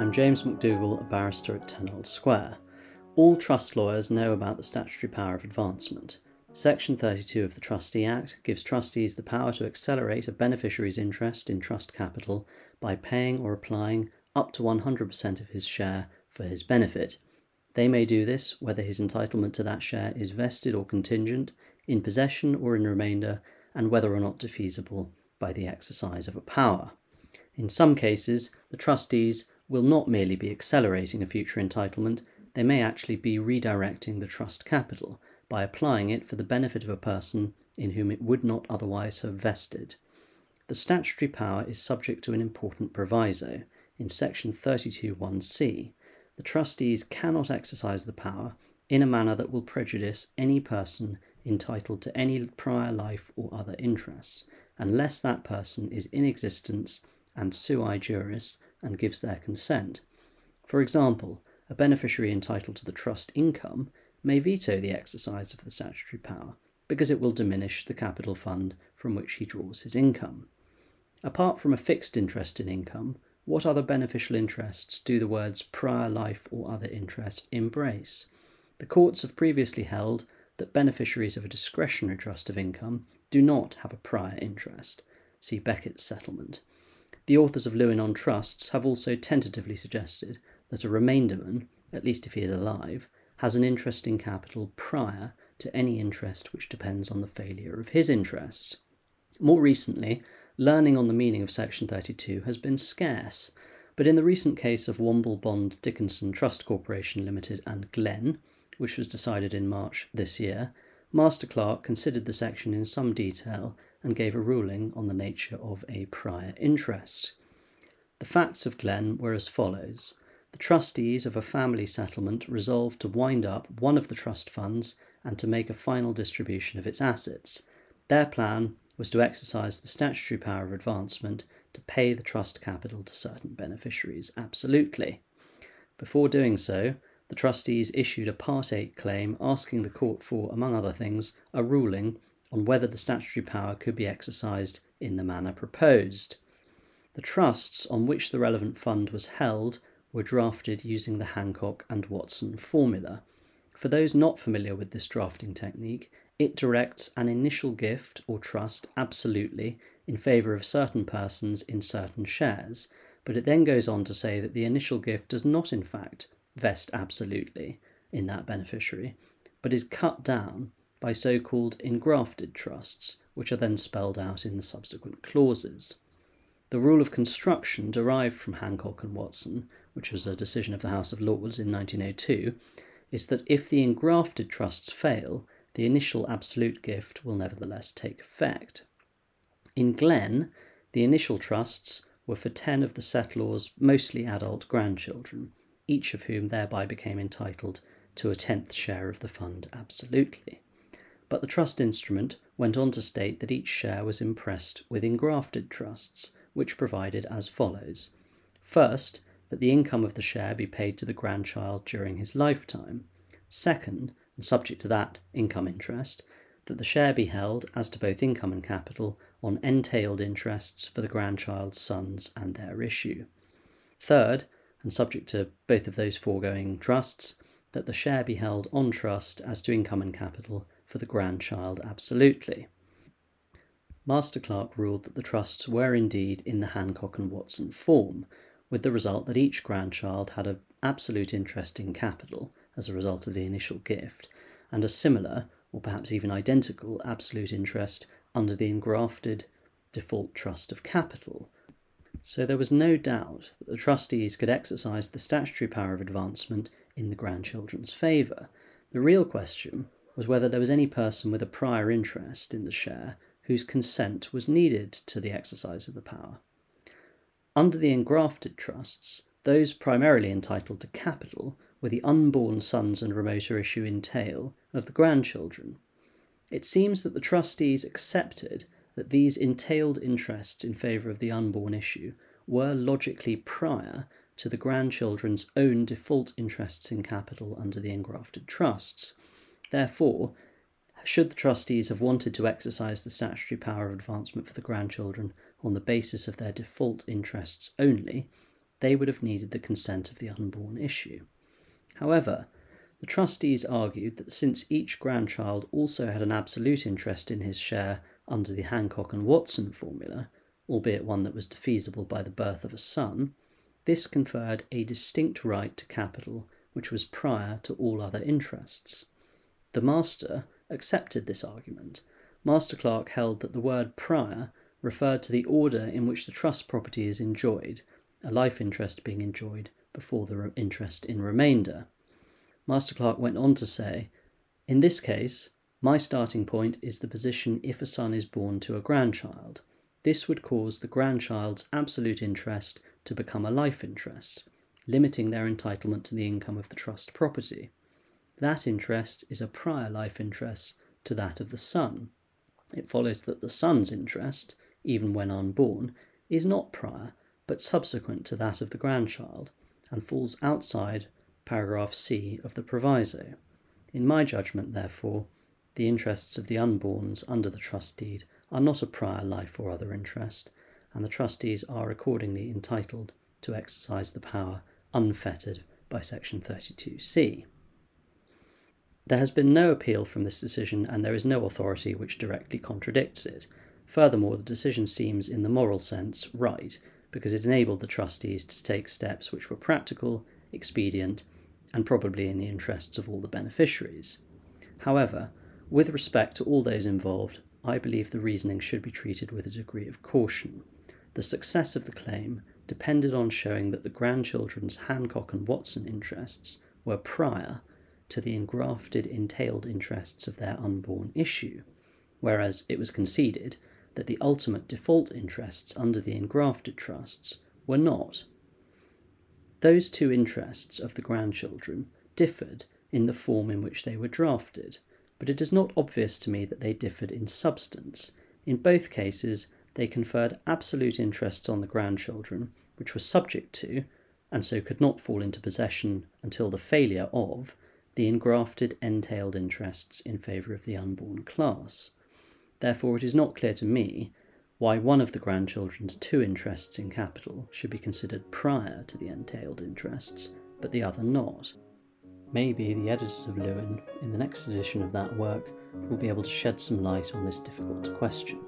I'm James MacDougald, a barrister at Ten Old Square. All trust lawyers know about the statutory power of advancement. Section 32 of the Trustee Act gives trustees the power to accelerate a beneficiary's interest in trust capital by paying or applying up to 100% of his share for his benefit. They may do this whether his entitlement to that share is vested or contingent, in possession or in remainder, and whether or not defeasible by the exercise of a power. In some cases, the trustees will not merely be accelerating a future entitlement, they may actually be redirecting the trust capital by applying it for the benefit of a person in whom it would not otherwise have vested. The statutory power is subject to an important proviso. In section 32.1c, the trustees cannot exercise the power in a manner that will prejudice any person entitled to any prior life or other interests, unless that person is in existence and sui juris and gives their consent. For example, a beneficiary entitled to the trust income may veto the exercise of the statutory power because it will diminish the capital fund from which he draws his income. Apart from a fixed interest in income, what other beneficial interests do the words prior life or other interest embrace? The courts have previously held that beneficiaries of a discretionary trust of income do not have a prior interest. See Beckett's settlement. The authors of Lewin on Trusts have also tentatively suggested that a remainderman, at least if he is alive, has an interest in capital prior to any interest which depends on the failure of his interest. More recently, learning on the meaning of Section 32 has been scarce, but in the recent case of Womble Bond Dickinson Trust Corporation Limited and Glenn, which was decided in March this year, Master Clark considered the section in some detail and gave a ruling on the nature of a prior interest. The facts of Glenn were as follows. The trustees of a family settlement resolved to wind up one of the trust funds and to make a final distribution of its assets. Their plan was to exercise the statutory power of advancement to pay the trust capital to certain beneficiaries absolutely. Before doing so, the trustees issued a Part 8 claim asking the court for, among other things, a ruling on whether the statutory power could be exercised in the manner proposed. The trusts on which the relevant fund was held were drafted using the Hancock and Watson formula. For those not familiar with this drafting technique, it directs an initial gift or trust absolutely in favour of certain persons in certain shares, but it then goes on to say that the initial gift does not, in fact, vest absolutely in that beneficiary, but is cut down by so called engrafted trusts, which are then spelled out in the subsequent clauses. The rule of construction derived from Hancock and Watson, which was a decision of the House of Lords in 1902, is that if the engrafted trusts fail, the initial absolute gift will nevertheless take effect. In Glenn, the initial trusts were for 10 of the settlors' mostly adult grandchildren, each of whom thereby became entitled to a tenth share of the fund absolutely but the trust instrument went on to state that each share was impressed with engrafted trusts, which provided as follows First, that the income of the share be paid to the grandchild during his lifetime. Second, and subject to that income interest, that the share be held, as to both income and capital, on entailed interests for the grandchild's sons and their issue. Third, and subject to both of those foregoing trusts, that the share be held on trust as to income and capital for the grandchild absolutely. Master Clark ruled that the trusts were indeed in the Hancock and Watson form, with the result that each grandchild had an absolute interest in capital as a result of the initial gift, and a similar, or perhaps even identical, absolute interest under the engrafted default trust of capital. So there was no doubt that the trustees could exercise the statutory power of advancement in the grandchildren's favour. The real question was whether there was any person with a prior interest in the share whose consent was needed to the exercise of the power. Under the engrafted trusts, those primarily entitled to capital were the unborn sons and remoter issue entail of the grandchildren. It seems that the trustees accepted that these entailed interests in favour of the unborn issue were logically prior to the grandchildren's own default interests in capital under the engrafted trusts, Therefore, should the trustees have wanted to exercise the statutory power of advancement for the grandchildren on the basis of their default interests only, they would have needed the consent of the unborn issue. However, the trustees argued that since each grandchild also had an absolute interest in his share under the Hancock and Watson formula, albeit one that was defeasible by the birth of a son, this conferred a distinct right to capital which was prior to all other interests. The master accepted this argument. Master Clark held that the word prior referred to the order in which the trust property is enjoyed, a life interest being enjoyed before the interest in remainder. Master Clark went on to say, In this case, my starting point is the position if a son is born to a grandchild. This would cause the grandchild's absolute interest to become a life interest, limiting their entitlement to the income of the trust property. That interest is a prior life interest to that of the son. It follows that the son's interest, even when unborn, is not prior, but subsequent to that of the grandchild, and falls outside paragraph C of the proviso. In my judgment, therefore, the interests of the unborns under the trust deed are not a prior life or other interest, and the trustees are accordingly entitled to exercise the power unfettered by section 32C. There has been no appeal from this decision, and there is no authority which directly contradicts it. Furthermore, the decision seems, in the moral sense, right, because it enabled the trustees to take steps which were practical, expedient, and probably in the interests of all the beneficiaries. However, with respect to all those involved, I believe the reasoning should be treated with a degree of caution. The success of the claim depended on showing that the grandchildren's Hancock and Watson interests were prior to the engrafted entailed interests of their unborn issue, whereas it was conceded that the ultimate default interests under the engrafted trusts were not those two interests of the grandchildren differed in the form in which they were drafted, but it is not obvious to me that they differed in substance. In both cases, they conferred absolute interests on the grandchildren, which were subject to, and so could not fall into possession until the failure of, the engrafted entailed interests in favour of the unborn class. Therefore, it is not clear to me why one of the grandchildren's two interests in capital should be considered prior to the entailed interests, but the other not. Maybe the editors of Lewin, in the next edition of that work, will be able to shed some light on this difficult question.